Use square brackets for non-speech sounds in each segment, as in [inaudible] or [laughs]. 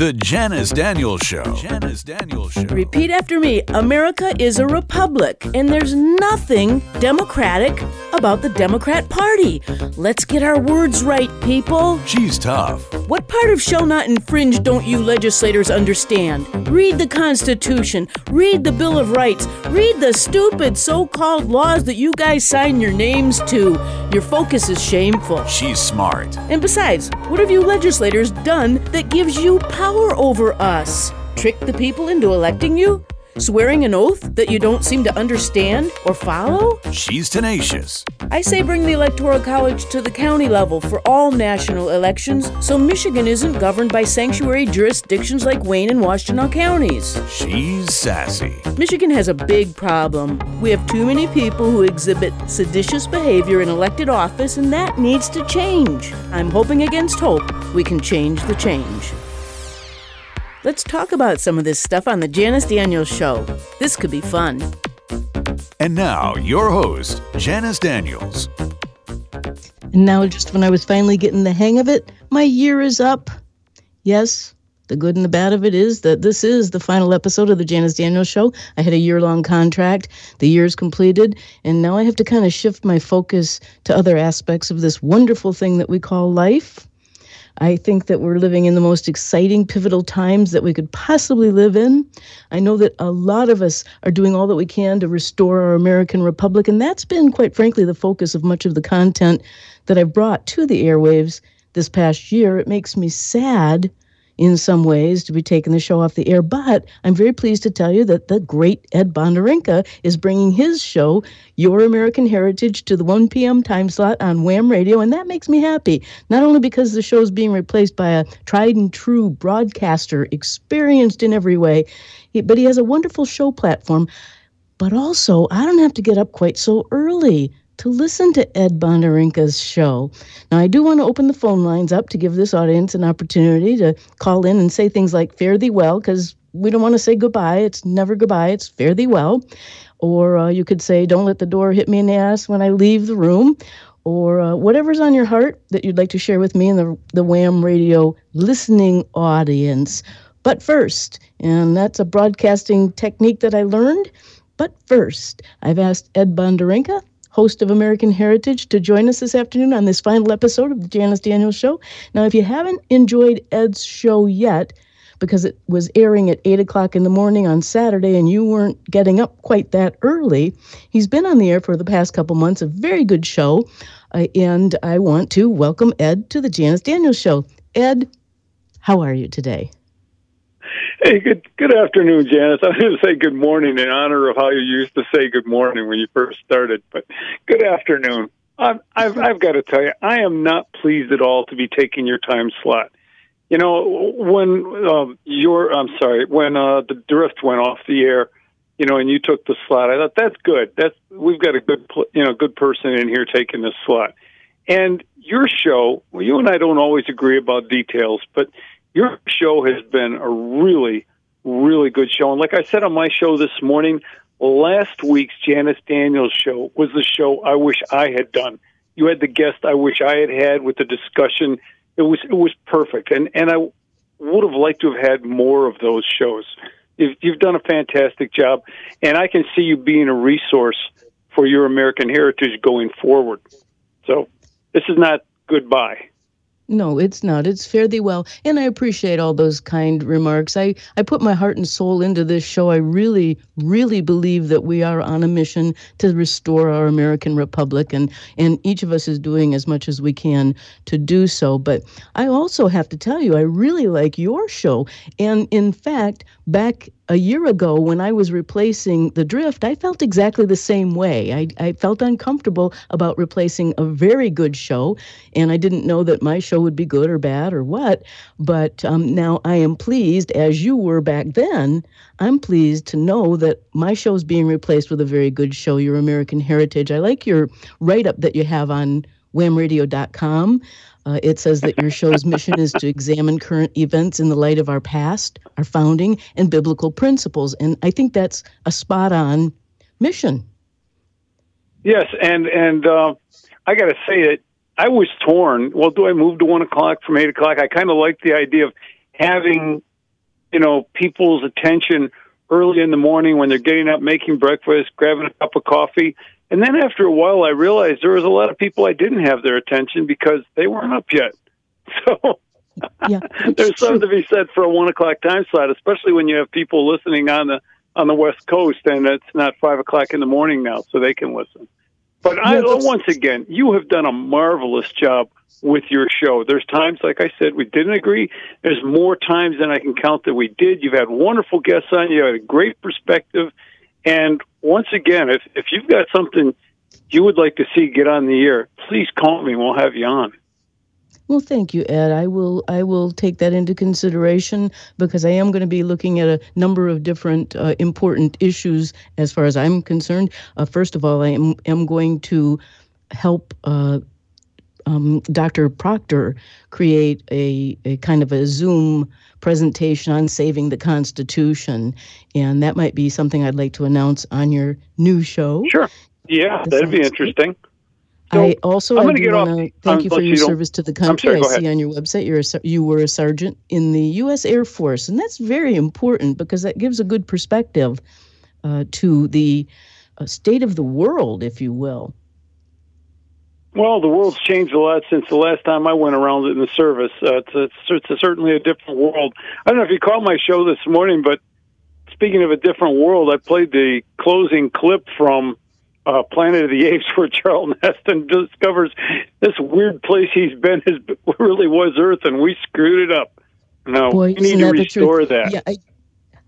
The Janice Daniels Show. Janice Daniels Show. Repeat after me America is a republic, and there's nothing democratic about the Democrat Party. Let's get our words right, people. She's tough. What part of shall not infringe don't you legislators understand? Read the Constitution, read the Bill of Rights, read the stupid so called laws that you guys sign your names to. Your focus is shameful. She's smart. And besides, what have you legislators done that gives you power over us? Trick the people into electing you? Swearing an oath that you don't seem to understand or follow? She's tenacious. I say bring the Electoral College to the county level for all national elections so Michigan isn't governed by sanctuary jurisdictions like Wayne and Washtenaw counties. She's sassy. Michigan has a big problem. We have too many people who exhibit seditious behavior in elected office, and that needs to change. I'm hoping against hope we can change the change. Let's talk about some of this stuff on the Janice Daniels Show. This could be fun. And now, your host, Janice Daniels. And now, just when I was finally getting the hang of it, my year is up. Yes, the good and the bad of it is that this is the final episode of the Janice Daniels Show. I had a year long contract, the year's completed, and now I have to kind of shift my focus to other aspects of this wonderful thing that we call life. I think that we're living in the most exciting, pivotal times that we could possibly live in. I know that a lot of us are doing all that we can to restore our American Republic, and that's been, quite frankly, the focus of much of the content that I've brought to the airwaves this past year. It makes me sad in some ways to be taking the show off the air. But I'm very pleased to tell you that the great Ed Bonderenka is bringing his show, Your American Heritage, to the 1 p.m. time slot on Wham Radio. And that makes me happy, not only because the show is being replaced by a tried and true broadcaster, experienced in every way, but he has a wonderful show platform. But also, I don't have to get up quite so early to listen to Ed Bonderenka's show. Now, I do want to open the phone lines up to give this audience an opportunity to call in and say things like, fare thee well, because we don't want to say goodbye. It's never goodbye, it's fare thee well. Or uh, you could say, don't let the door hit me in the ass when I leave the room. Or uh, whatever's on your heart that you'd like to share with me and the, the Wham Radio listening audience. But first, and that's a broadcasting technique that I learned. But first, I've asked Ed Bonderenka host of American Heritage, to join us this afternoon on this final episode of the Janice Daniels Show. Now, if you haven't enjoyed Ed's show yet, because it was airing at 8 o'clock in the morning on Saturday and you weren't getting up quite that early, he's been on the air for the past couple months, a very good show. Uh, and I want to welcome Ed to the Janice Daniels Show. Ed, how are you today? Hey, good good afternoon, Janice. [laughs] I was going to say good morning in honor of how you used to say good morning when you first started, but good afternoon. I've I've, I've got to tell you, I am not pleased at all to be taking your time slot. You know, when um, your I'm sorry, when uh, the drift went off the air, you know, and you took the slot, I thought that's good. That's we've got a good you know good person in here taking this slot. And your show, well, you and I don't always agree about details, but your show has been a really, really good show. And like I said on my show this morning, last week's Janice Daniels show was the show I wish I had done. You had the guest I wish I had had with the discussion. It was it was perfect, and and I would have liked to have had more of those shows. You've, you've done a fantastic job, and I can see you being a resource for your American heritage going forward. So this is not goodbye. No, it's not. It's fare thee well. And I appreciate all those kind remarks. I, I put my heart and soul into this show. I really, really believe that we are on a mission to restore our American Republic, and, and each of us is doing as much as we can to do so. But I also have to tell you, I really like your show. And in fact, back a year ago when I was replacing the drift, I felt exactly the same way. I, I felt uncomfortable about replacing a very good show, and I didn't know that my show would be good or bad or what. But um, now I am pleased, as you were back then, I'm pleased to know that my show is being replaced with a very good show, Your American Heritage. I like your write up that you have on whamradio.com. Uh, it says that your show's mission is to examine current events in the light of our past, our founding, and biblical principles. And I think that's a spot on mission. Yes, and and uh, I got to say that I was torn. Well, do I move to one o'clock from eight o'clock? I kind of like the idea of having you know, people's attention early in the morning when they're getting up, making breakfast, grabbing a cup of coffee. And then after a while, I realized there was a lot of people I didn't have their attention because they weren't up yet. [laughs] So Yeah, [laughs] there's true. something to be said for a one o'clock time slot, especially when you have people listening on the on the West Coast and it's not five o'clock in the morning now, so they can listen. But Yeah, that's- once again, you have done a marvelous job with your show. There's times, like I said, we didn't agree. There's more times than I can count that we did. You've had wonderful guests on. You had a great perspective. And once again, if if you've got something you would like to see get on the air, please call me. We'll have you on. Well, thank you, Ed. I will I will take that into consideration because I am going to be looking at a number of different uh, important issues as far as I'm concerned. Uh, first of all, I am am going to help. Uh, um, Dr. Proctor create a, a kind of a Zoom presentation on saving the Constitution, and that might be something I'd like to announce on your new show. Sure. Yeah, That that'd be interesting. So, I also I'm I do get off- wanna thank you for your you service to the country. sorry, I see on your website you're a, you were a sergeant in the U.S. Air Force, and that's very important because that gives a good perspective uh, to the uh, state of the world, if you will. Well, the world's changed a lot since the last time I went around in the service. Uh, it's, a, it's a, certainly a different world. I don't know if you caught my show this morning, but speaking of a different world, I played the closing clip from uh, Planet of the Apes [laughs] where Charlton Heston discovers this weird place he's been is [laughs] really was Earth, and we screwed it up. No, Boy, we need to truth? restore that. Yeah, I,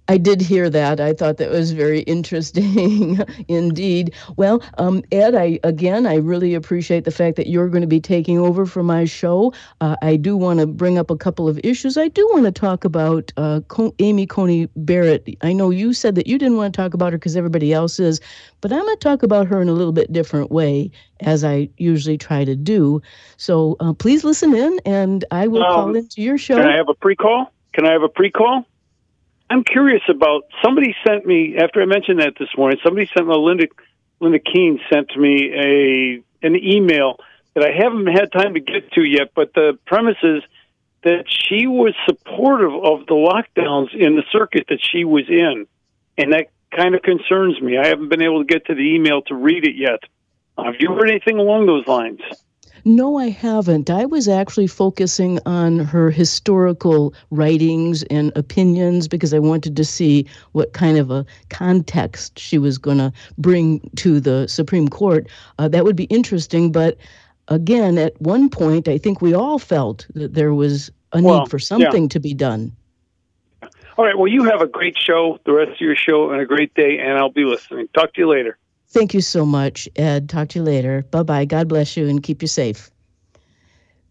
I did hear that. I thought that was very [laughs] interesting indeed. Well, um, Ed, I again, I really appreciate the fact that you're going to be taking over for my show. Uh, I do want to bring up a couple of issues. I do want to talk about uh, Co- Amy Coney Barrett. I know you said that you didn't want to talk about her because everybody else is, but I'm going to talk about her in a little bit different way, as I usually try to do. So uh, please listen in, and I will Um, call into your show. Can I have a pre-call? Can I have a pre-call? I'm curious about somebody sent me after I mentioned that this morning. Somebody sent me Linda Linda Keene sent me a an email that I haven't had time to get to yet. But the premise is that she was supportive of the lockdowns in the circuit that she was in, and that kind of concerns me. I haven't been able to get to the email to read it yet. Have you heard anything along those lines? No, I haven't. I was actually focusing on her historical writings and opinions because I wanted to see what kind of a context she was going to bring to the Supreme Court. Uh, that would be interesting. But again, at one point, I think we all felt that there was a Well, need for yeah. something to be done. All right. Well, you have a great show, the rest of your show, and a great day, and I'll be listening. Talk to you later. Thank you so much, Ed. Talk to you later. Bye bye. God bless you and keep you safe.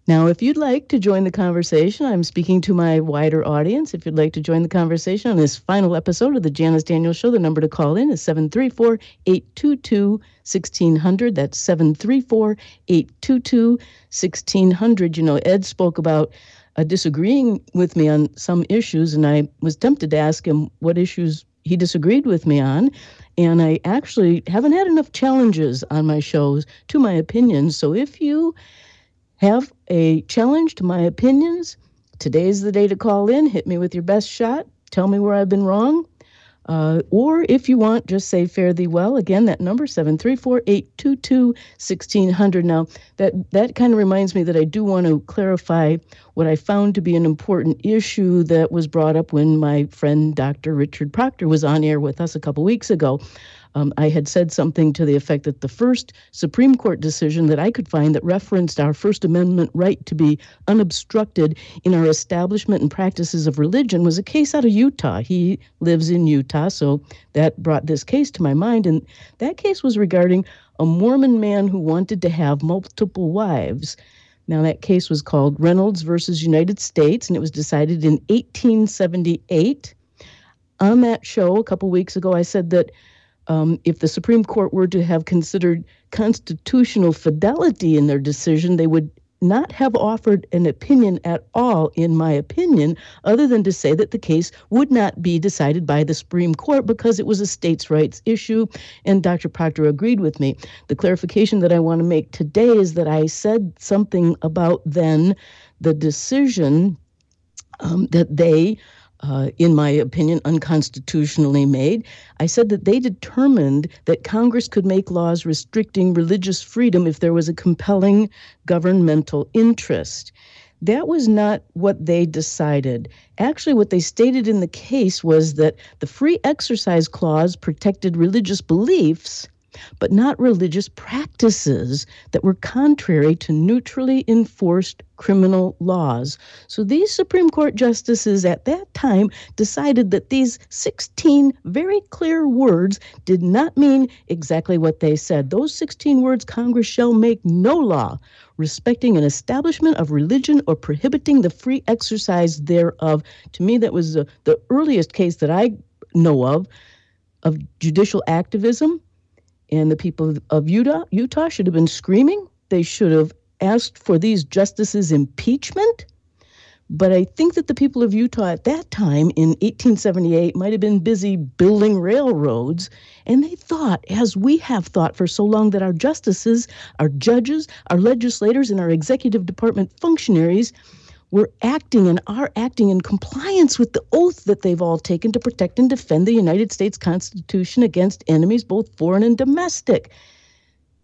Now, if you'd like to join the conversation, I'm speaking to my wider audience. If you'd like to join the conversation on this final episode of the Janice Daniels Show, the number to call in is 734 822 1600. That's 734 822 1600. You know, Ed spoke about uh, disagreeing with me on some issues, and I was tempted to ask him what issues he disagreed with me on. And I actually haven't had enough challenges on my shows to my opinions. So if you have a challenge to my opinions, today's the day to call in. Hit me with your best shot. Tell me where I've been wrong. Uh, or if you want, just say fare thee well. Again, that number, 734-822-1600. Now, that, that kind of reminds me that I do want to clarify what I found to be an important issue that was brought up when my friend Dr. Richard Proctor was on air with us a couple weeks ago. Um, I had said something to the effect that the first Supreme Court decision that I could find that referenced our First Amendment right to be unobstructed in our establishment and practices of religion was a case out of Utah. He lives in Utah, so that brought this case to my mind. And that case was regarding a Mormon man who wanted to have multiple wives. Now, that case was called Reynolds versus United States, and it was decided in 1878. On that show a couple weeks ago, I said that um, if the Supreme Court were to have considered constitutional fidelity in their decision, they would not have offered an opinion at all, in my opinion, other than to say that the case would not be decided by the Supreme Court because it was a states' rights issue. And Dr. Proctor agreed with me. The clarification that I want to make today is that I said something about then the decision um, that they uh, in my opinion, unconstitutionally made. I said that they determined that Congress could make laws restricting religious freedom if there was a compelling governmental interest. That was not what they decided. Actually, what they stated in the case was that the Free Exercise Clause protected religious beliefs but not religious practices that were contrary to neutrally enforced criminal laws. So these Supreme Court justices at that time decided that these 16 very clear words did not mean exactly what they said. Those 16 words Congress shall make no law respecting an establishment of religion or prohibiting the free exercise thereof. To me, that was the, the earliest case that I know of of judicial activism and the people of Utah, Utah should have been screaming. They should have asked for these justices' impeachment. But I think that the people of Utah at that time in 1878 might have been busy building railroads. And they thought, as we have thought for so long, that our justices, our judges, our legislators, and our executive department functionaries were acting and are acting in compliance with the oath that they've all taken to protect and defend the United States Constitution against enemies, both foreign and domestic.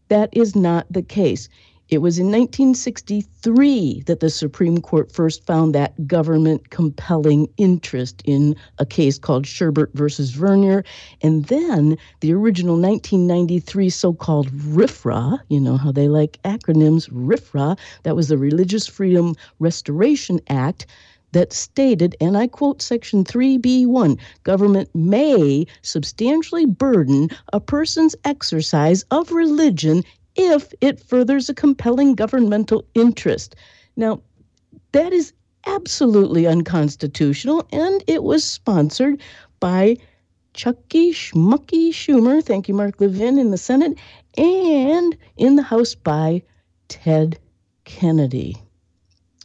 That is not the case. It was in 1963 that the Supreme Court first found that government compelling interest in a case called Sherbert versus Verner. And then the original 1993 so called RFRA, you know how they like acronyms, RFRA, that was the Religious Freedom Restoration Act that stated, and I quote Section 3B1 government may substantially burden a person's exercise of religion if it furthers a compelling governmental interest. Now, that is absolutely unconstitutional, and it was sponsored by Chucky Schmucky Schumer, thank you, Mark Levin, in the Senate, and in the House by Ted Kennedy.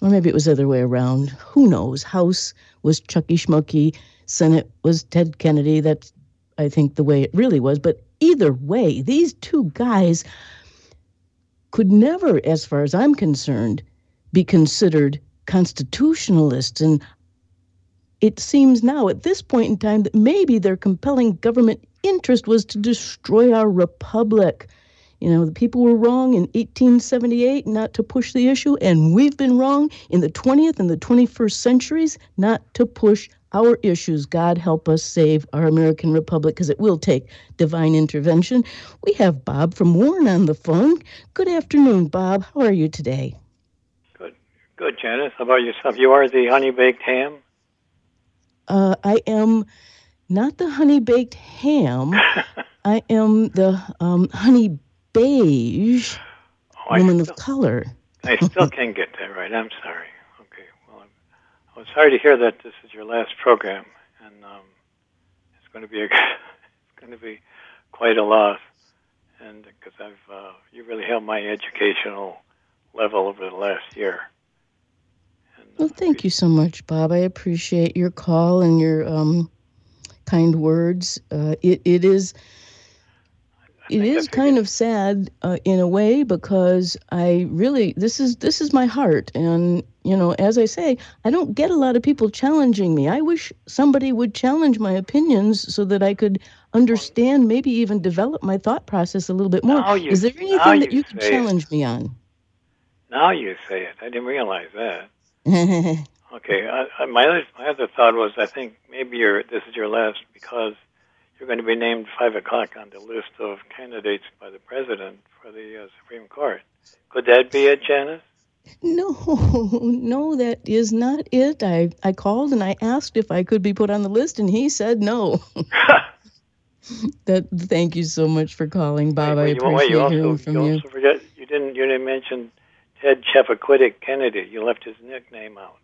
Or maybe it was the other way around. Who knows? House was Chucky Schmucky, Senate was Ted Kennedy. That's, I think, the way it really was. But either way, these two guys could never, as far as I'm concerned, be considered constitutionalists. And it seems now, at this point in time, that maybe their compelling government interest was to destroy our republic. You know, the people were wrong in 1878 not to push the issue, and we've been wrong in the 20th and the 21st centuries not to push our issues. God help us save our American Republic because it will take divine intervention. We have Bob from Warren on the phone. Good afternoon, Bob. How are you today? Good. Good, Janice. How about yourself? You are the honey baked ham? Uh, I am not the honey baked ham. [laughs] I am the um, honey beige oh, woman still, of color. I still [laughs] can't get that right. I'm sorry. Well, sorry to hear that this is your last program, and um, it's going to be a, [laughs] it's going to be quite a loss, and because I've uh, you really helped my educational level over the last year. And, uh, well, thank you so much, Bob. I appreciate your call and your um, kind words. Uh, it it is it is kind of sad uh, in a way because I really this is this is my heart and you know as I say I don't get a lot of people challenging me. I wish somebody would challenge my opinions so that I could understand maybe even develop my thought process a little bit more. You, is there anything that you could challenge it. me on? Now you say it. I didn't realize that. okay, [laughs] I, I, my other my other thought was I think maybe your this is your last because you're going to be named five o'clock on the list of candidates by the president for the uh, Supreme Court. Could that be it, Janice? No, [laughs] no, that is not it. I, I called and I asked if I could be put on the list, and he said no. [laughs] that thank you so much for calling, Bob. Wait, wait, I appreciate you also, hearing from you. You also forget you didn't you didn't mention Ted Chappaquiddick Kennedy. You left his nickname out.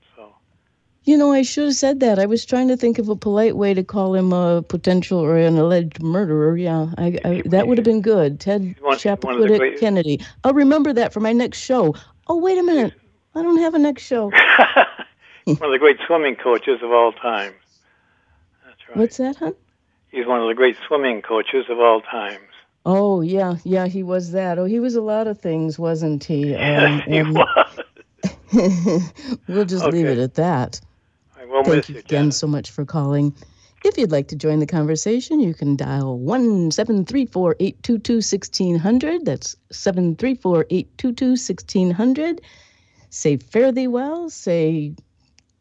You know, I should have said that. I was trying to think of a polite way to call him a potential or an alleged murderer. Yeah, I, I, that would have been good. Ted Chappaquiddick Kennedy. I'll remember that for my next show. Oh, wait a minute. I don't have a next show. [laughs] one of the great swimming coaches of all time. That's right. What's that, huh? He's one of the great swimming coaches of all times. Oh, yeah, yeah, he was that. Oh, he was a lot of things, wasn't he? [laughs] Um, he was. [laughs] we'll just okay. leave it at that. We'll Thank you, again Janet. so much for calling. If you'd like to join the conversation, you can dial 1 734 822 1600. That's 734 822 1600. Say, fare thee well. Say,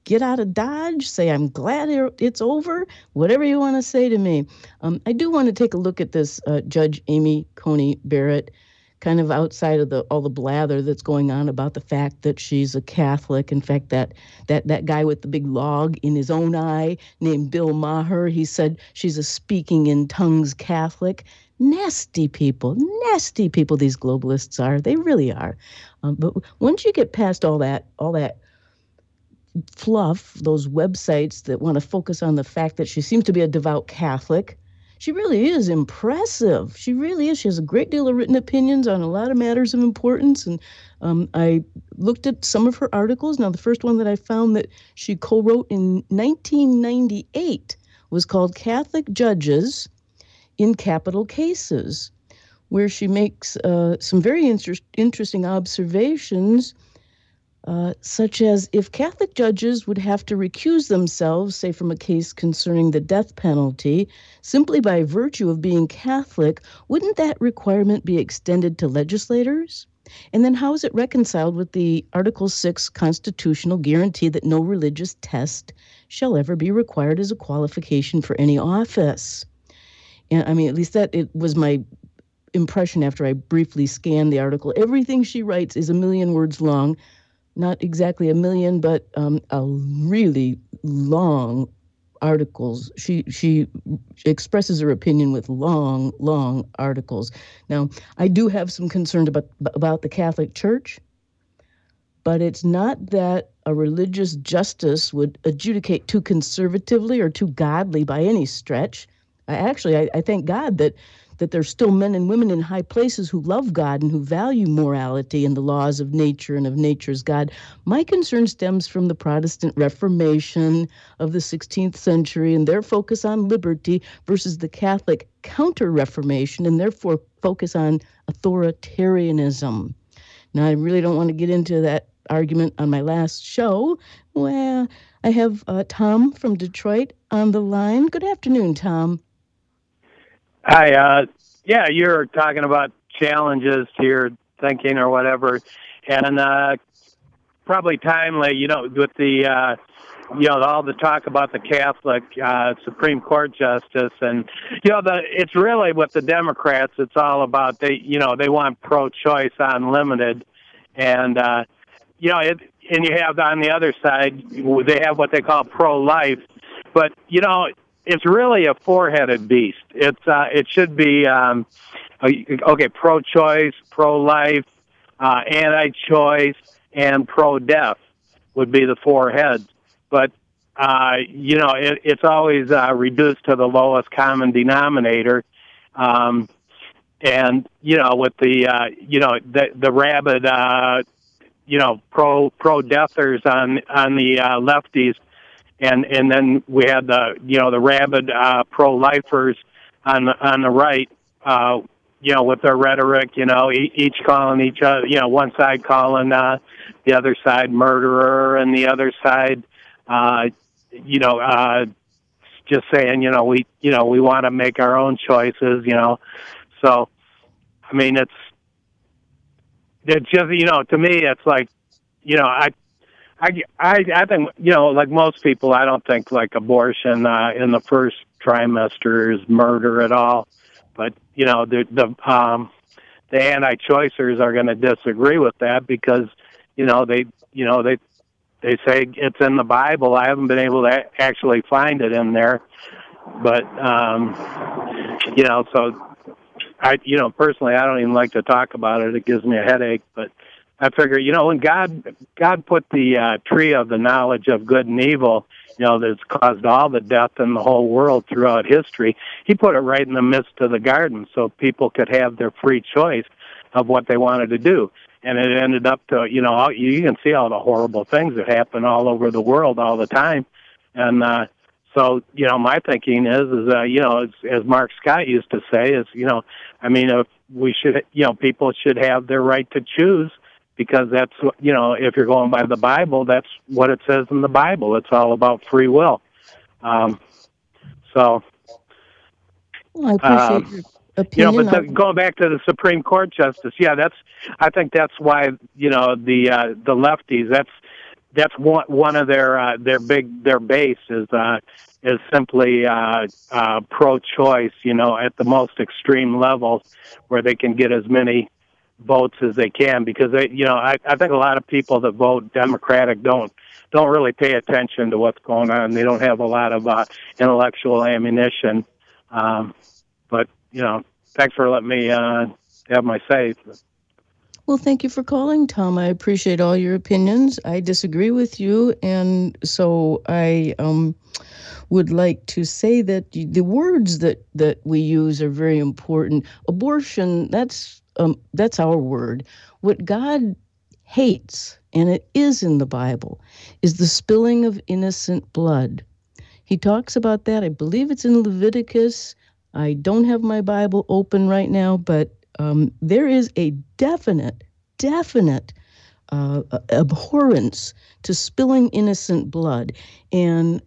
get out of Dodge. Say, I'm glad it's over. Whatever you want to say to me. Um, I do want to take a look at this uh, Judge Amy Coney Barrett, kind of outside of the all the blather that's going on about the fact that she's a Catholic. In fact, that that that guy with the big log in his own eye named Bill Maher, he said she's a speaking in tongues Catholic. Nasty people, nasty people. These globalists are. They really are. Um, but once you get past all that, all that fluff, those websites that want to focus on the fact that she seems to be a devout Catholic. She really is impressive. She really is. She has a great deal of written opinions on a lot of matters of importance. And um, I looked at some of her articles. Now, the first one that I found that she co wrote in 1998 was called Catholic Judges in Capital Cases, where she makes uh, some very inter- interesting observations uh, such as if Catholic judges would have to recuse themselves, say, from a case concerning the death penalty, simply by virtue of being Catholic, wouldn't that requirement be extended to legislators? And then how is it reconciled with the Article 6 constitutional guarantee that no religious test shall ever be required as a qualification for any office? And I mean, at least that it was my impression after I briefly scanned the article. Everything she writes is a million words long not exactly a million, but um, a really long articles. She she expresses her opinion with long, long articles. Now, I do have some concern about about the Catholic Church, but it's not that a religious justice would adjudicate too conservatively or too godly by any stretch. I actually I, I thank God that that there's still men and women in high places who love God and who value morality and the laws of nature and of nature's God. My concern stems from the Protestant Reformation of the 16th century and their focus on liberty versus the Catholic Counter Reformation and therefore focus on authoritarianism. Now, I really don't want to get into that argument on my last show. Well, I have uh, Tom from Detroit on the line. Good afternoon, Tom. Hi. Uh, yeah, you're talking about challenges to your thinking or whatever, and uh, probably timely. You know, with the uh, you know all the talk about the Catholic uh, Supreme Court justice, and you know the it's really with the Democrats. It's all about they you know they want pro-choice unlimited, and uh, you know it. And you have on the other side, they have what they call pro-life, but you know it's really a four-headed beast. It's uh, it should be um, okay, pro-choice, pro-life, uh, anti-choice, and pro-death would be the four heads. But uh, you know, it, it's always uh, reduced to the lowest common denominator. Um, and you know, with the uh, you know the the rabid uh, you know pro pro deathers on on the uh, lefties and and then we had the you know the rabid uh, pro lifers on the on the right. Uh, you know, with their rhetoric, you know, each calling each other, you know, one side calling uh, the other side murderer, and the other side, uh, you know, uh, just saying, you know, we, you know, we want to make our own choices, you know. So, I mean, it's it's just, you know, to me, it's like, you know, I I, I, I think you know, like most people, I don't think like abortion uh, in the first trimester is murder at all. But you know, the the um, the anti-choicers are going to disagree with that because you know they you know they they say it's in the Bible. I haven't been able to actually find it in there, but um, you know, so I you know personally, I don't even like to talk about it. It gives me a headache, but. I figure, you know, when God God put the uh, tree of the knowledge of good and evil, you know, that's caused all the death in the whole world throughout history, He put it right in the midst of the garden, so people could have their free choice of what they wanted to do. And it ended up to, you know, you can see all the horrible things that happen all over the world all the time, and uh, so you know, my thinking is, is uh, you know, as, as Mark Scott used to say, is you know, I mean, if we should, you know, people should have their right to choose because that's what you know. If you're going by the Bible, that's what it says in the Bible. It's all about free will. Um, so, Well, I appreciate Um, your you opinion. know, but the, going back to the Supreme Court justice, yeah, that's. I think that's why you know the uh, the lefties. That's that's one one of their uh, their big their base is uh, is simply uh, uh, pro-choice. You know, at the most extreme level, where they can get as many votes as they can because they you know I, I think a lot of people that vote democratic don't don't really pay attention to what's going on they don't have a lot of uh, intellectual ammunition um, but you know thanks for letting me uh, have my say Well, thank you for calling, Tom. I appreciate all your opinions. I disagree with you, and so I um, would like to say that the words that that we use are very important. Abortion, that's um, that's our word. What God hates, and it is in the Bible, is the spilling of innocent blood. He talks about that. I believe it's in Leviticus. I don't have my Bible open right now, but um, there is a definite, definite uh, abhorrence to spilling innocent blood. And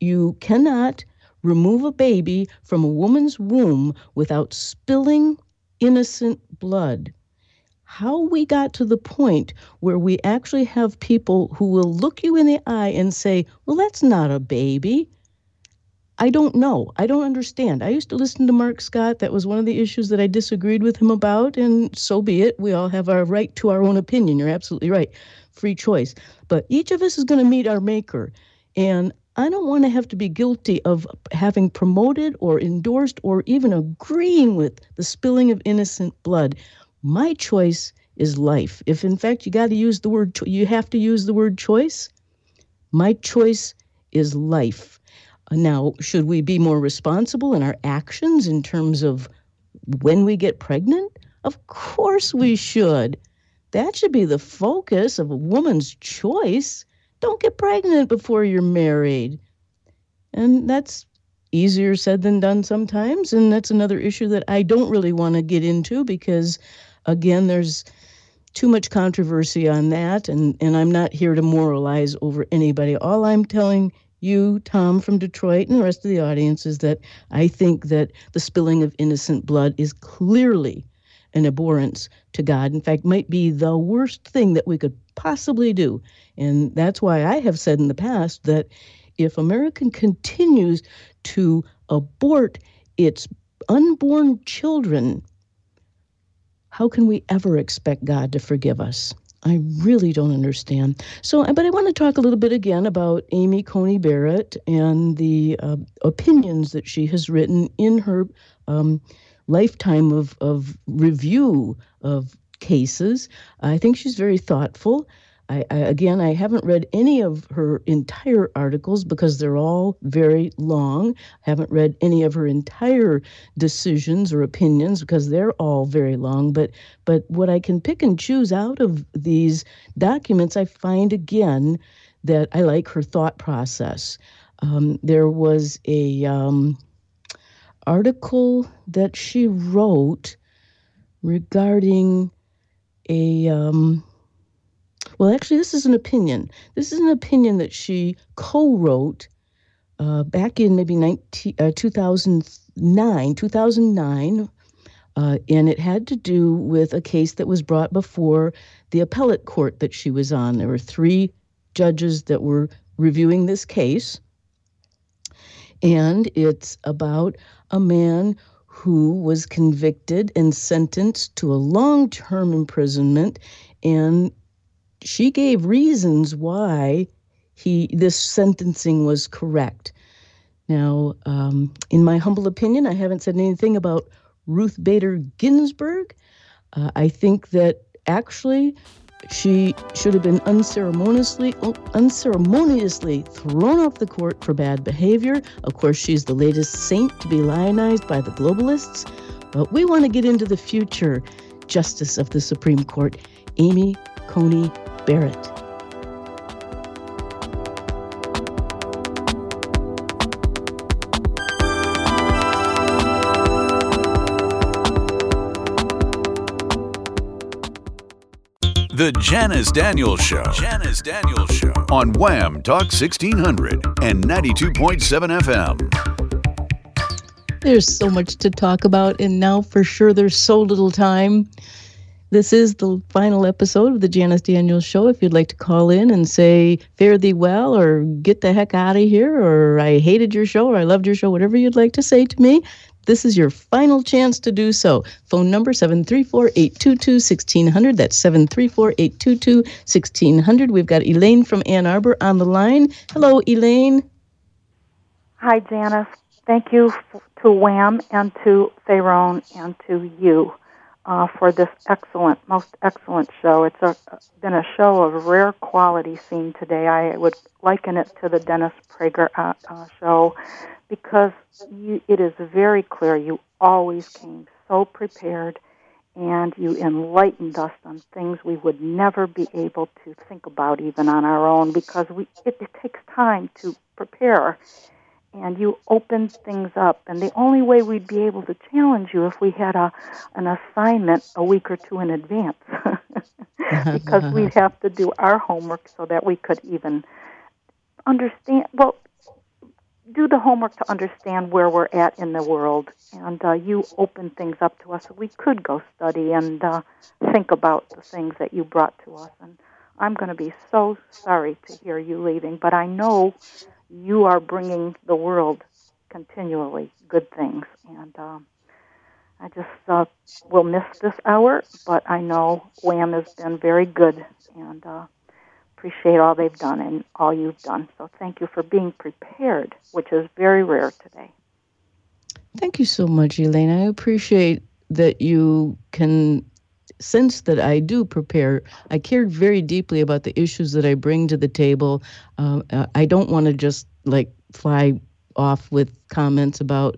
you cannot remove a baby from a woman's womb without spilling innocent blood. How we got to the point where we actually have people who will look you in the eye and say, Well, that's not a baby. I don't know. I don't understand. I used to listen to Mark Scott. That was one of the issues that I disagreed with him about, and so be it. We all have our right to our own opinion. You're absolutely right. Free choice. But each of us is going to meet our maker. And I don't want to have to be guilty of having promoted or endorsed or even agreeing with the spilling of innocent blood. My choice is life. If in fact you got to use the word, you have to use the word choice. My choice is life. Now, should we be more responsible in our actions in terms of when we get pregnant? Of course we should. That should be the focus of a woman's choice. Don't get pregnant before you're married. And that's easier said than done sometimes. And that's another issue that I don't really want to get into because, again, there's too much controversy on that. And, and I'm not here to moralize over anybody. All I'm telling you, Tom from Detroit, and the rest of the audience is that I think that the spilling of innocent blood is clearly an abhorrence to God. In fact, might be the worst thing that we could possibly do. And that's why I have said in the past that if America continues to abort its unborn children, how can we ever expect God to forgive us? I really don't understand. So, but I want to talk a little bit again about Amy Coney Barrett and the uh, opinions that she has written in her um, lifetime of, of review of cases. I think she's very thoughtful. I, I, again, I haven't read any of her entire articles because they're all very long. I haven't read any of her entire decisions or opinions because they're all very long. But but what I can pick and choose out of these documents, I find again that I like her thought process. Um, there was a um, article that she wrote regarding a um, well, actually, this is an opinion. This is an opinion that she co-wrote uh, back in maybe 19, uh, 2009, 2009, uh, and it had to do with a case that was brought before the appellate court that she was on. There were three judges that were reviewing this case, and it's about a man who was convicted and sentenced to a long-term imprisonment and she gave reasons why he this sentencing was correct. Now, um, in my humble opinion, I haven't said anything about Ruth Bader Ginsburg. Uh, I think that actually she should have been unceremoniously unceremoniously thrown off the court for bad behavior. Of course, she's the latest saint to be lionized by the globalists. But we want to get into the future justice of the Supreme Court, Amy Coney Barrett. The Janice Daniels Show. Janice Daniels Show. On Wham Talk 1600 and 92.7 FM. There's so much to talk about, and now for sure there's so little time. This is the final episode of the Janice Daniels Show. If you'd like to call in and say, fare thee well, or get the heck out of here, or I hated your show, or I loved your show, whatever you'd like to say to me, this is your final chance to do so. Phone number 734-822-1600. That's 734-822-1600. We've got Elaine from Ann Arbor on the line. Hello, Elaine. Hi, Janice. Thank you to Wham and to Theron and to you uh, for this excellent, most excellent show. It's a, been a show of rare quality seen today. I would liken it to the Dennis Prager uh, uh, show because you, it is very clear you always came so prepared and you enlightened us on things we would never be able to think about even on our own because we it, it takes time to prepare and you opened things up. And the only way we'd be able to challenge you if we had a an assignment a week or two in advance. [laughs] Because we'd [laughs] have to do our homework so that we could even understand well do the homework to understand where we're at in the world, and uh, you open things up to us so we could go study and uh, think about the things that you brought to us. And I'm going to be so sorry to hear you leaving, but I know you are bringing the world continually good things, and um, I just uh, will miss this hour. But I know Wham has been very good, and uh, appreciate all they've done and all you've done. So thank you for being prepared, which is very rare today. Thank you so much, Elaine. I appreciate that you can sense that I do prepare. I cared very deeply about the issues that I bring to the table. Uh, I don't want to just like fly off with comments about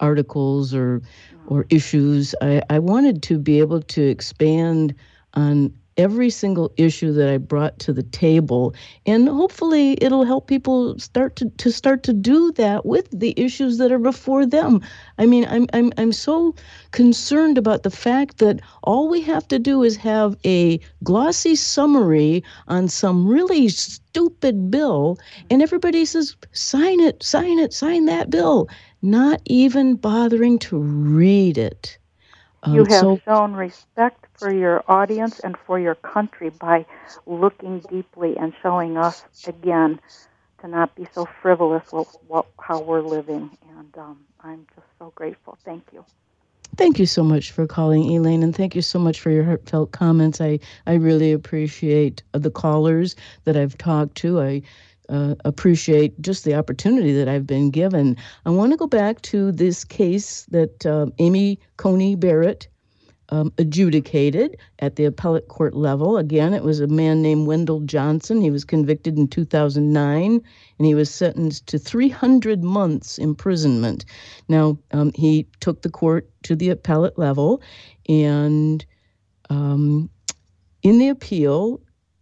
articles or or issues. I, I wanted to be able to expand on every single issue that I brought to the table. And hopefully it'll help people start to, to start to do that with the issues that are before them. I mean, I'm I'm I'm so concerned about the fact that all we have to do is have a glossy summary on some really stupid bill and everybody says sign it, sign it, sign that bill, not even bothering to read it. Um, you have so, shown respect for your audience and for your country by looking deeply and showing us again to not be so frivolous with what, how we're living. And um, I'm just so grateful. Thank you. Thank you so much for calling, Elaine, and thank you so much for your heartfelt comments. I, I really appreciate the callers that I've talked to. I uh, appreciate just the opportunity that I've been given. I want to go back to this case that uh, Amy Coney Barrett um, adjudicated at the appellate court level. Again, it was a man named Wendell Johnson. He was convicted in 2009 and he was sentenced to 300 months imprisonment. Now, um, he took the court to the appellate level and um, in the appeal,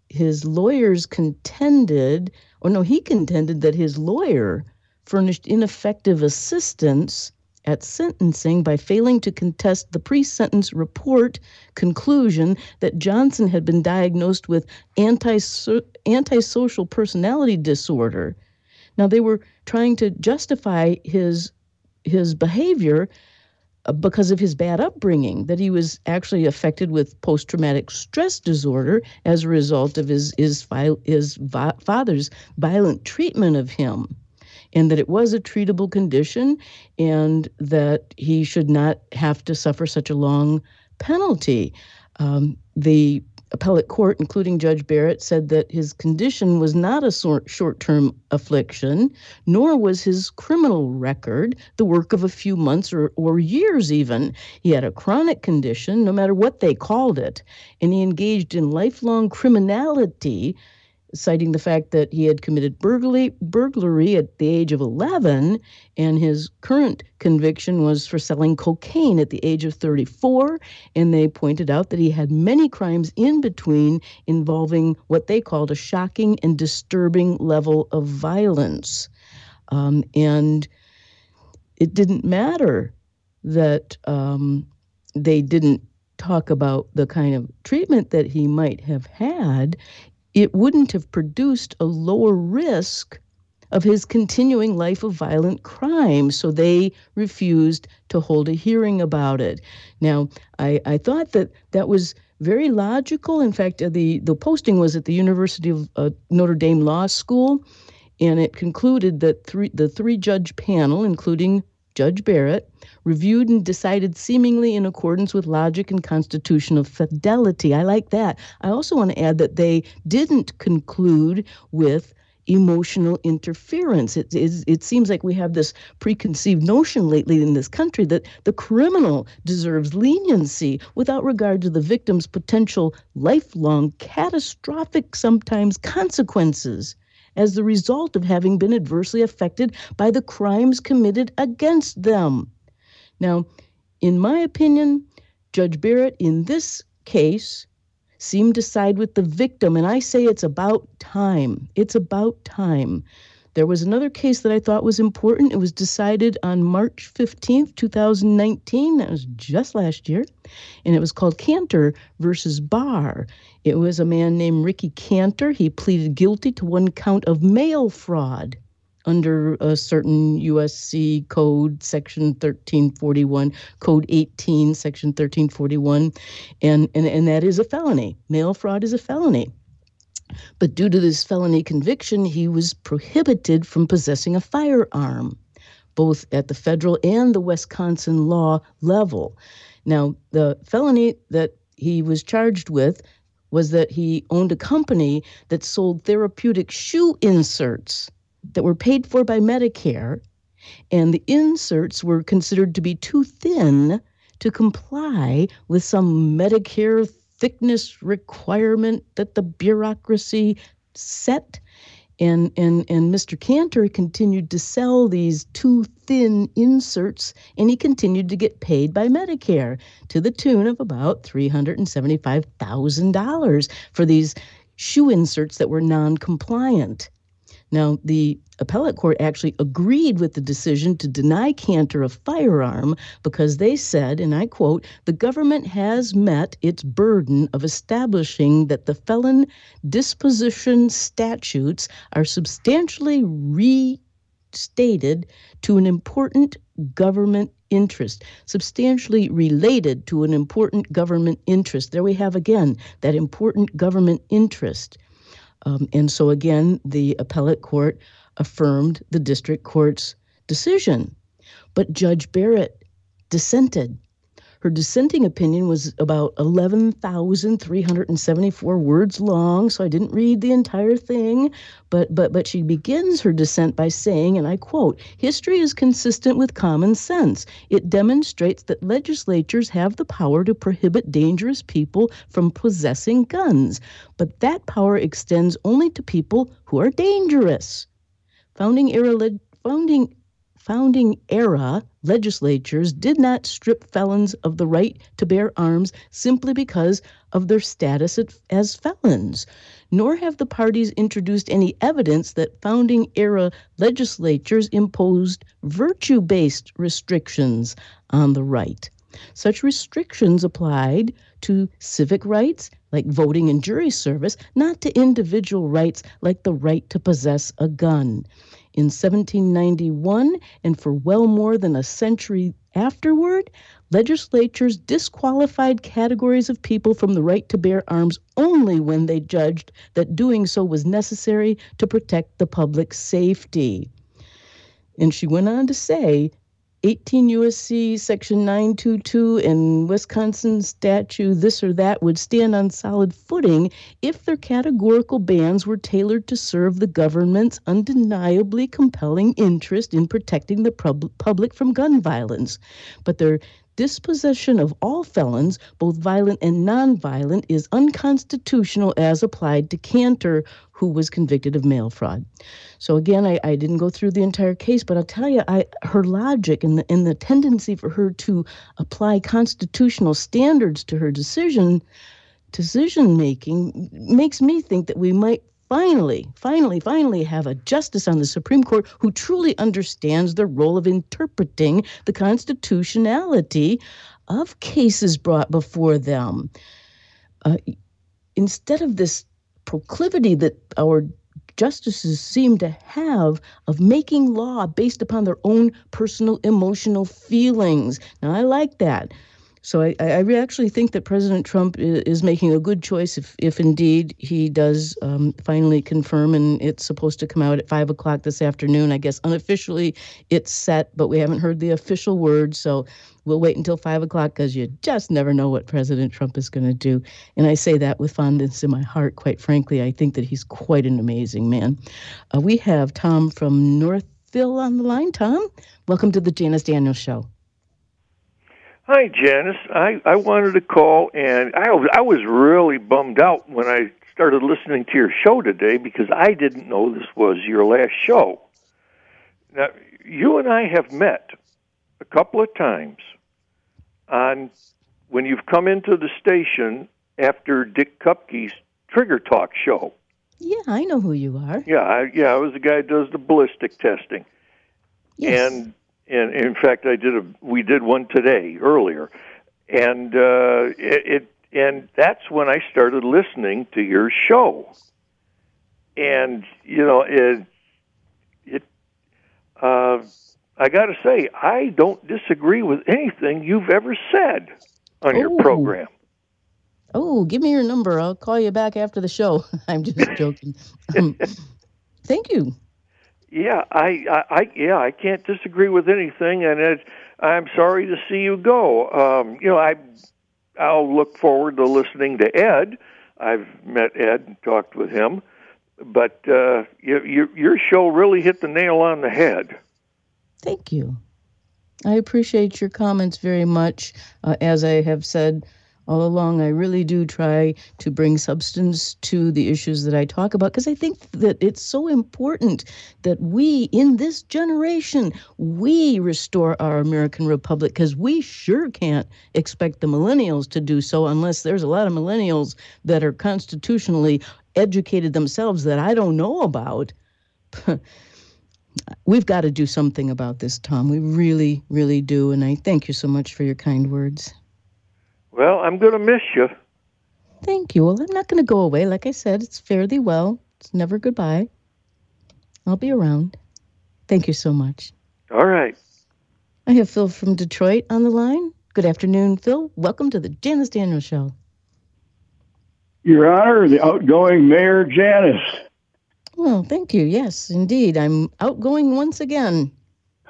his lawyers contended or no, he contended that his lawyer furnished ineffective assistance at sentencing by failing to contest the pre sentence report conclusion that Johnson had been diagnosed with antisocial personality disorder. Now, they were trying to justify his, his behavior uh, because of his bad upbringing, that he was actually affected with post traumatic stress disorder as a result of his, his, his father's violent treatment of him, and that it was a treatable condition, and that he should not have to suffer such a long penalty. Um, the appellate court, including Judge Barrett, said that his condition was not a short term affliction, nor was his criminal record the work of a few months or, or years, even. He had a chronic condition, no matter what they called it, and he engaged in lifelong criminality citing the fact that he had committed burglary, burglary at the age of 11, and his current conviction was for selling cocaine at the age of 34. And they pointed out that he had many crimes in between involving what they called a shocking and disturbing level of violence. Um, and it didn't matter that um, they didn't talk about the kind of treatment that he might have had, it wouldn't have produced a lower risk of his continuing life of violent crime. So they refused to hold a hearing about it. Now, I, I thought that that was very logical. In fact, uh, the, the posting was at the University of uh, Notre Dame Law School, and it concluded that three, the three judge panel, including Judge Barrett, reviewed and decided seemingly in accordance with logic and constitutional fidelity. I like that. I also want to add that they didn't conclude with emotional interference. It, it, it, seems like we have this preconceived notion lately in this country that the criminal deserves leniency without regard to the victim's potential lifelong, catastrophic, sometimes consequences as the result of having been adversely affected by the crimes committed against them. Now, in my opinion, Judge Barrett in this case seemed to side with the victim. And I say it's about time. It's about time. There was another case that I thought was important. It was decided on March 15th, 2019. That was just last year. And it was called Kanter versus Barr. It was a man named Ricky Kanter. He pleaded guilty to one count of mail fraud under a certain USC code, section 1341, code 18, section 1341, and, and, and that is a felony. Mail fraud is a felony. But due to this felony conviction, he was prohibited from possessing a firearm, both at the federal and the Wisconsin law level. Now, the felony that he was charged with was that he owned a company that sold therapeutic shoe inserts that were paid for by Medicare, and the inserts were considered to be too thin to comply with some Medicare thickness requirement that the bureaucracy set. And, and, and Mr. Kanter continued to sell these too thin inserts, and he continued to get paid by Medicare to the tune of about $375,000 for these shoe inserts that were non compliant. Now, the appellate court actually agreed with the decision to deny Kanter a firearm because they said, and I quote, the government has met its burden of establishing that the felon disposition statutes are substantially restated to an important government interest, substantially related to an important government interest. There we have again that important government interest. Um, and so, again, the appellate court affirmed the district court's decision. But Judge Barrett dissented. Her dissenting opinion was about 11,374 words long, so I didn't read the entire thing, but but but she begins her dissent by saying and I quote, "History is consistent with common sense. It demonstrates that legislatures have the power to prohibit dangerous people from possessing guns, but that power extends only to people who are dangerous." Founding era founding founding era legislatures did not strip felons of the right to bear arms simply because of their status as felons, nor have the parties introduced any evidence that founding era legislatures imposed virtue based restrictions on the right. Such restrictions applied to civic rights, like voting and jury service, not to individual rights like the right to possess a gun in 1791 and for well more than a century afterward, legislatures disqualified categories of people from the right to bear arms only when they judged that doing so was necessary to protect the public safety. And she went on to say 18 USC section 922 and Wisconsin statute this or that would stand on solid footing if their categorical bans were tailored to serve the government's undeniably compelling interest in protecting the pub- public from gun violence. But their dispossession of all felons, both violent and nonviolent, is unconstitutional as applied to Kanter, who was convicted of mail fraud. So again, I, I didn't go through the entire case, but I'll tell you, I, her logic and the, and the tendency for her to apply constitutional standards to her decision decision making makes me think that we might finally, finally, finally have a justice on the Supreme Court who truly understands the role of interpreting the constitutionality of cases brought before them. Uh, instead of this proclivity that our justices seem to have of making law based upon their own personal emotional feelings. Now, I like that. So I, I actually think that President Trump is making a good choice if, if indeed he does um, finally confirm, and it's supposed to come out at five o'clock this afternoon. I guess unofficially it's set, but we haven't heard the official word. So we'll wait until five o'clock because you just never know what President Trump is going to do. And I say that with fondness in my heart. Quite frankly, I think that he's quite an amazing man. Uh, we have Tom from Northville on the line. Tom, welcome to the Janice Daniels Show. Hi, Janice. I, I wanted to call, and I, I was really bummed out when I started listening to your show today because I didn't know this was your last show. Now, you and I have met a couple of times on when you've come into the station after Dick Kupke's Trigger Talk show. Yeah, I know who you are. Yeah, I, yeah, I was the guy who does the ballistic testing. Yes. And and in fact, I did a we did one today earlier, and uh, it, it and that's when I started listening to your show, and you know it it uh, I got to say I don't disagree with anything you've ever said on your Oh. program. Oh, give me your number. I'll call you back after the show. [laughs] I'm just joking. Um, thank you. Yeah, I, I, I, yeah, I can't disagree with anything, and it, I'm sorry to see you go. Um, you know, I, I'll look forward to listening to Ed. I've met Ed and talked with him, but uh, you, you, your show really hit the nail on the head. Thank you. I appreciate your comments very much. Uh, as I have said all along, I really do try to bring substance to the issues that I talk about because I think that it's so important that we, in this generation, we restore our American Republic because we sure can't expect the millennials to do so unless there's a lot of millennials that are constitutionally educated themselves that I don't know about. [laughs] We've got to do something about this, Tom. We really, really do. And I thank you so much for your kind words. Well, I'm going to miss you. Thank you. Well, I'm not going to go away. Like I said, it's fairly thee well. It's never goodbye. I'll be around. Thank you so much. All right. I have Phil from Detroit on the line. Good afternoon, Phil. Welcome to the Janice Daniels Show. Your Honor, the outgoing Mayor Janice. Well, thank you. Yes, indeed. I'm outgoing once again.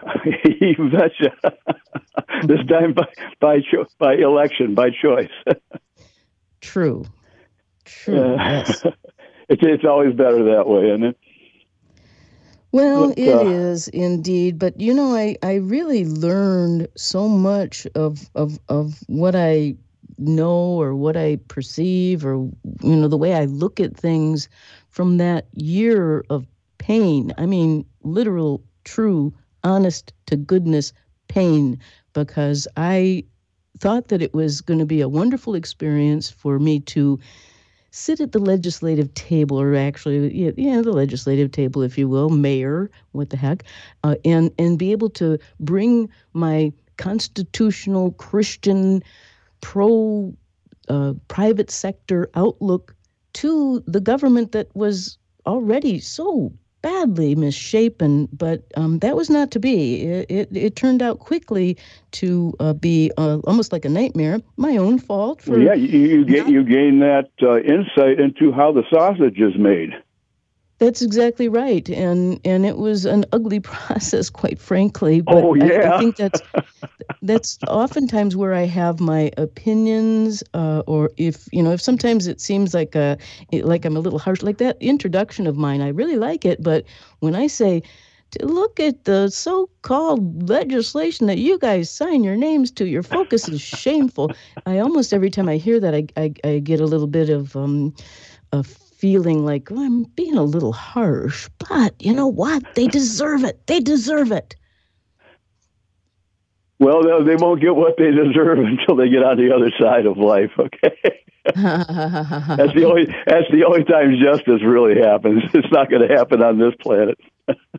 [laughs] you betcha. [laughs] this time by by, cho- by election, by choice. [laughs] True. True. Uh, yes. it's it's always better that way, isn't it? Well, But, it is uh, indeed, but you know, I, I really learned so much of, of of what I know or what I perceive or you know the way I look at things from that year of pain. I mean, literal, true, honest to goodness pain, because I thought that it was going to be a wonderful experience for me to sit at the legislative table, or actually, yeah, yeah the legislative table, if you will, mayor, what the heck, uh, and and be able to bring my constitutional Christian pro uh, private sector outlook to the government that was already so badly misshapen, but um, that was not to be. It, it, it turned out quickly to uh, be uh, almost like a nightmare. My own fault for Well, yeah, you you, ga- you gain that uh, insight into how the sausage is made. That's exactly right, and and it was an ugly [laughs] process, quite frankly. But Oh, I, yeah. I think that's that's oftentimes where I have my opinions, uh, or if you know, if sometimes it seems like a like I'm a little harsh, like that introduction of mine. I really like it, but when I say. "To Look at the so-called legislation that you guys sign your names to. Your focus is shameful. I almost every time I hear that, I I, I get a little bit of um, a feeling like "Oh, I'm being a little harsh, but you know what? They deserve it. They deserve it. Well, they won't get what they deserve [laughs] until they get on the other side of life. Okay. [laughs] that's the only that's the only time justice really happens. [laughs] It's not going to happen on this planet.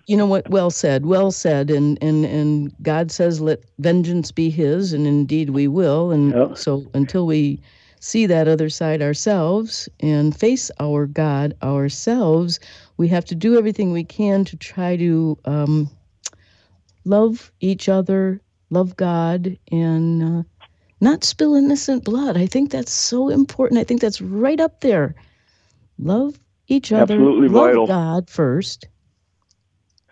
you know what? Well said. Well said. And and and God says, "Let vengeance be His," and indeed we will. And yep. so until we see that other side ourselves and face our God ourselves, we have to do everything we can to try to um, love each other, love God, and uh, not spill innocent blood. I think that's so important. I think that's right up there. Love each other. Absolutely love vital. God first.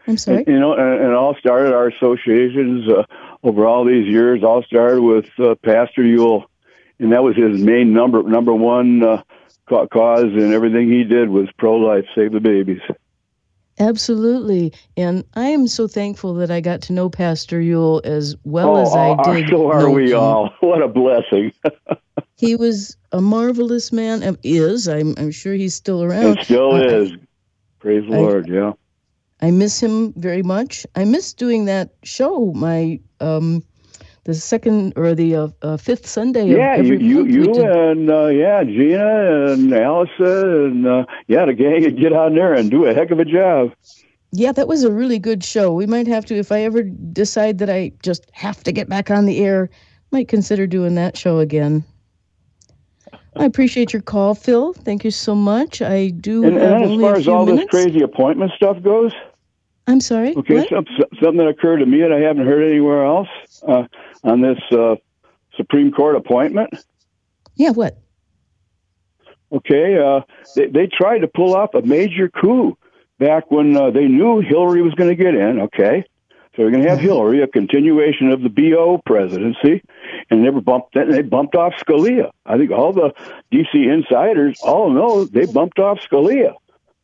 I'm sorry. You know, and, and all started our associations uh, over all these years. All started with uh, Pastor Yule, and that was his main number number one uh, cause, and everything he did was pro life, save the babies. Absolutely. And I am so thankful that I got to know Pastor Yule as well oh, as I oh, [laughs] did. So are we him. all. [laughs] What a blessing. [laughs] he was a marvelous man. Um, is. I'm, I'm sure he's still around. It still uh, is. Praise the Lord, yeah. I miss him very much. I miss doing that show, my um, the second or the uh, uh, fifth Sunday. Of the year. Yeah, you, you, you and uh, yeah, Gina and Allison and uh, yeah, the gang get on there and do a heck of a job. Yeah, that was a really good show. We might have to, if I ever decide that I just have to get back on the air, might consider doing that show again. I appreciate your call, Phil. Thank you so much. I do. And, and as far as all minutes. this crazy appointment stuff goes, I'm sorry. Okay, some, something that occurred to me that I haven't heard anywhere else uh, on this uh, Supreme Court appointment. Yeah, what? Okay, uh, they, they tried to pull off a major coup back when uh, they knew Hillary was going to get in. Okay, so we're going to have mm-hmm. Hillary, a continuation of the BO presidency, and they were bumped. They bumped off Scalia. I think all the DC insiders all know they bumped off Scalia.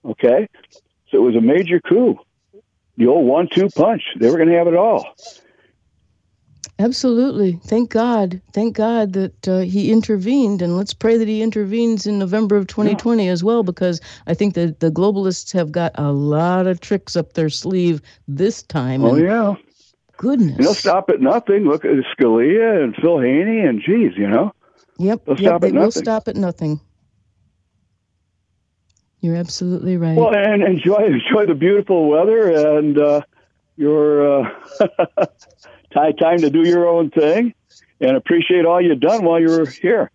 Okay, so it was a major coup the old one-two punch. They were going to have it all. Absolutely. Thank God. Thank God that uh, he intervened. And let's pray that he intervenes in November of 2020 yeah. as well, because I think that the globalists have got a lot of tricks up their sleeve this time. Oh, yeah. Goodness. they'll stop at nothing. Look at Scalia and Phil Haney and geez, you know. Yep. They'll yep, they will nothing. stop at nothing. You're absolutely right. Well, and enjoy enjoy the beautiful weather and uh, your uh, [laughs] time to do your own thing, and appreciate all you've done while you were here.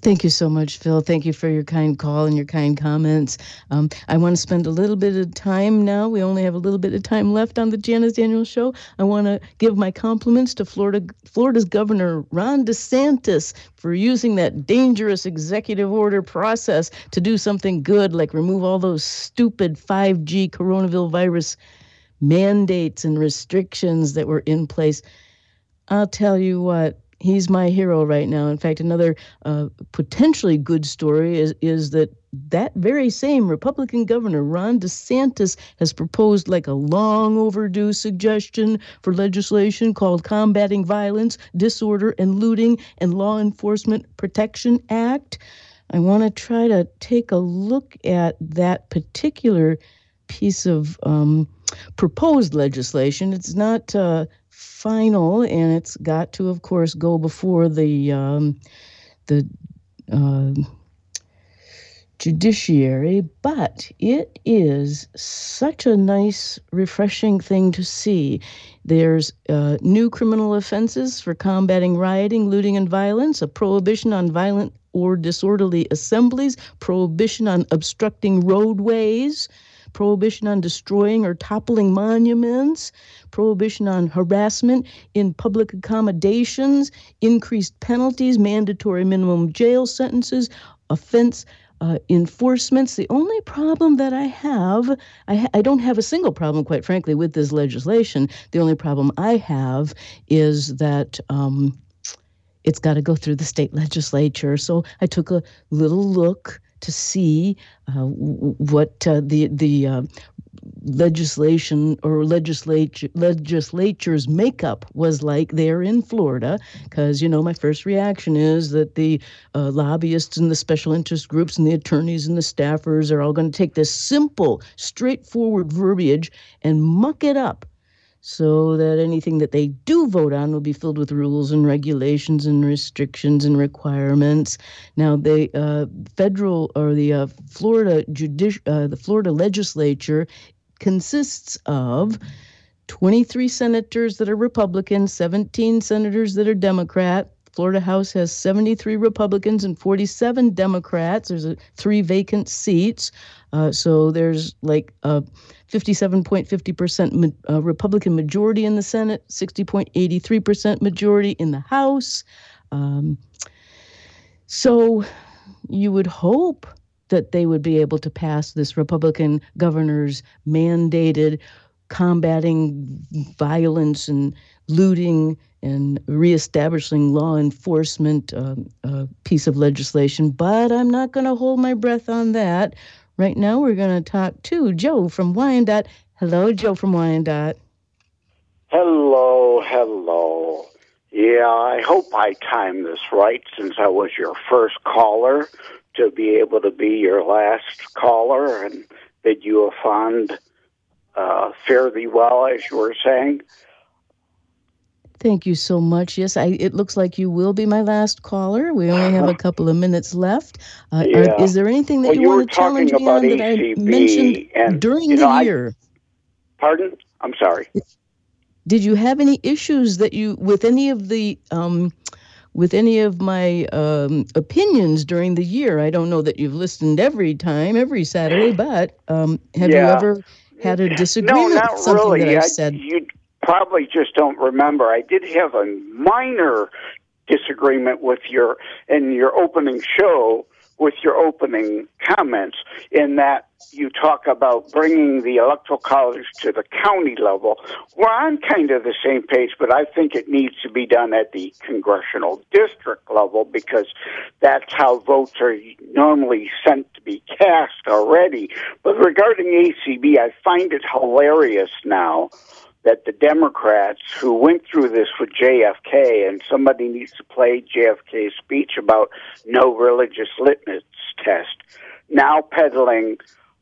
Thank you so much, Phil. Thank you for your kind call and your kind comments. Um, I want to spend a little bit of time now. We only have a little bit of time left on the Janice Daniels show. I want to give my compliments to Florida, Florida's Governor Ron DeSantis for using that dangerous executive order process to do something good, like remove all those stupid 5G coronavirus mandates and restrictions that were in place. I'll tell you what, he's my hero right now. In fact, another uh, potentially good story is is that that very same Republican governor Ron DeSantis has proposed like a long overdue suggestion for legislation called Combating Violence, Disorder, and Looting and Law Enforcement Protection Act. I want to try to take a look at that particular piece of um, proposed legislation. It's not uh, final, and it's got to, of course, go before the um, the uh, judiciary. But it is such a nice, refreshing thing to see. There's uh, new criminal offenses for combating rioting, looting, and violence, a prohibition on violent or disorderly assemblies, prohibition on obstructing roadways prohibition on destroying or toppling monuments, prohibition on harassment in public accommodations, increased penalties, mandatory minimum jail sentences, offense uh, enforcements. The only problem that I have, I, ha- I don't have a single problem, quite frankly, with this legislation. The only problem I have is that. Um, it's got to go through the state legislature. So I took a little look to see uh, what uh, the the uh, legislation or legislature legislature's makeup was like there in Florida. Because you know my first reaction is that the uh, lobbyists and the special interest groups and the attorneys and the staffers are all going to take this simple straightforward verbiage and muck it up so that anything that they do vote on will be filled with rules and regulations and restrictions and requirements. Now, the uh, federal or the uh, Florida judici- uh, the Florida legislature consists of 23 senators that are Republican, 17 senators that are Democrat. Florida House has 73 Republicans and 47 Democrats. There's a, three vacant seats. Uh, so there's like a 57.50% uh, Republican majority in the Senate, 60.83% majority in the House. Um, so you would hope that they would be able to pass this Republican governor's mandated combating violence and looting and reestablishing law enforcement um, uh, piece of legislation. But I'm not going to hold my breath on that. Right now, we're going to talk to Joe from Wyandotte. Hello, Joe from Wyandotte. Hello, hello. Yeah, I hope I timed this right since I was your first caller to be able to be your last caller and bid you a fond uh, fare thee well, as you were saying. Thank you so much. Yes, I, it looks like you will be my last caller. We only have a [laughs] couple of minutes left. Uh, Yeah. are- is there anything that Well, you, you want to challenge me on that I mentioned and, during you the know, I- year? Pardon? I'm sorry. Did you have any issues that you with any of the um, with any of my um, opinions during the year? I don't know that you've listened every time, every Saturday, but um, have you ever had a disagreement No, not with something really. that I I- said? You probably just don't remember. I did have a minor disagreement with your in your opening show with your opening comments in that you talk about bringing the electoral college to the county level. We're on kind of the same page, but I think it needs to be done at the congressional district level because that's how votes are normally sent to be cast already. But regarding ACB, I find it hilarious now that the Democrats who went through this with JFK, and somebody needs to play JFK's speech about no religious litmus test, now peddling,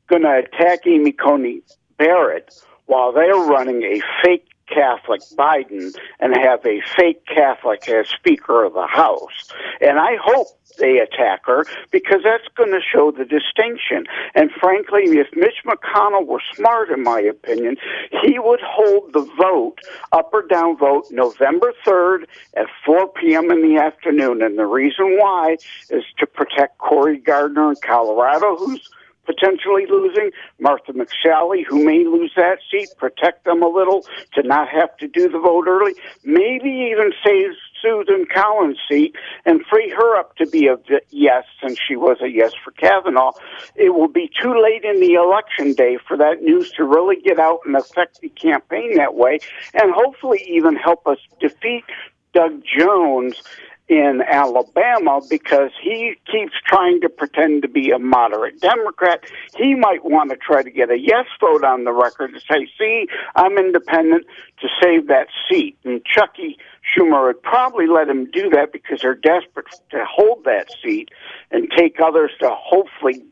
going to attack Amy Coney Barrett while they're running a fake Catholic Biden and have a fake Catholic as Speaker of the House. And I hope they attack her because that's going to show the distinction. And frankly, if Mitch McConnell were smart, in my opinion, he would hold the vote, up or down vote, November 3rd at 4 p.m. in the afternoon. And the reason why is to protect Cory Gardner in Colorado, who's potentially losing, Martha McSally, who may lose that seat, protect them a little to not have to do the vote early, maybe even save Susan Collins' seat and free her up to be a yes, since she was a yes for Kavanaugh. It will be too late in the election day for that news to really get out and affect the campaign that way, and hopefully even help us defeat Doug Jones in Alabama because he keeps trying to pretend to be a moderate Democrat. He might want to try to get a yes vote on the record to say, see, I'm independent to save that seat. And Chucky Schumer would probably let him do that because they're desperate to hold that seat and take others to hopefully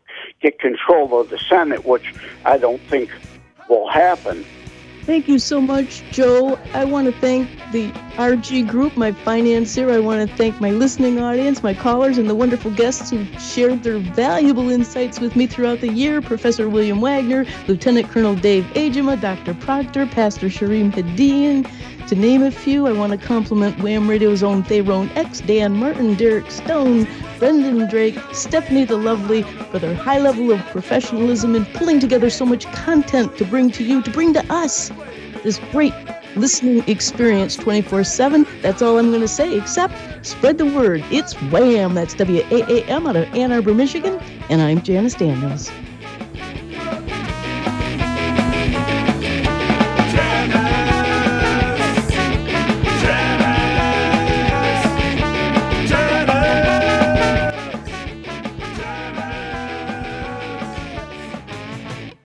get control of the Senate, which I don't think will happen. Thank you so much, Joe. I want to thank the RG Group, my financier. I want to thank my listening audience, my callers, and the wonderful guests who shared their valuable insights with me throughout the year Professor William Wagner, Lieutenant Colonel Dave Ajima, Dr. Proctor, Pastor Shareem Hadian. To name a few, I want to compliment WAAM Radio's own Thayrone X, Dan Martin, Derek Stone, Brendan Drake, Stephanie the Lovely for their high level of professionalism in pulling together so much content to bring to you, to bring to us this great listening experience 24 7. That's all I'm going to say, except spread the word. It's WAAM. That's W A A M out of Ann Arbor, Michigan. And I'm Janice Daniels.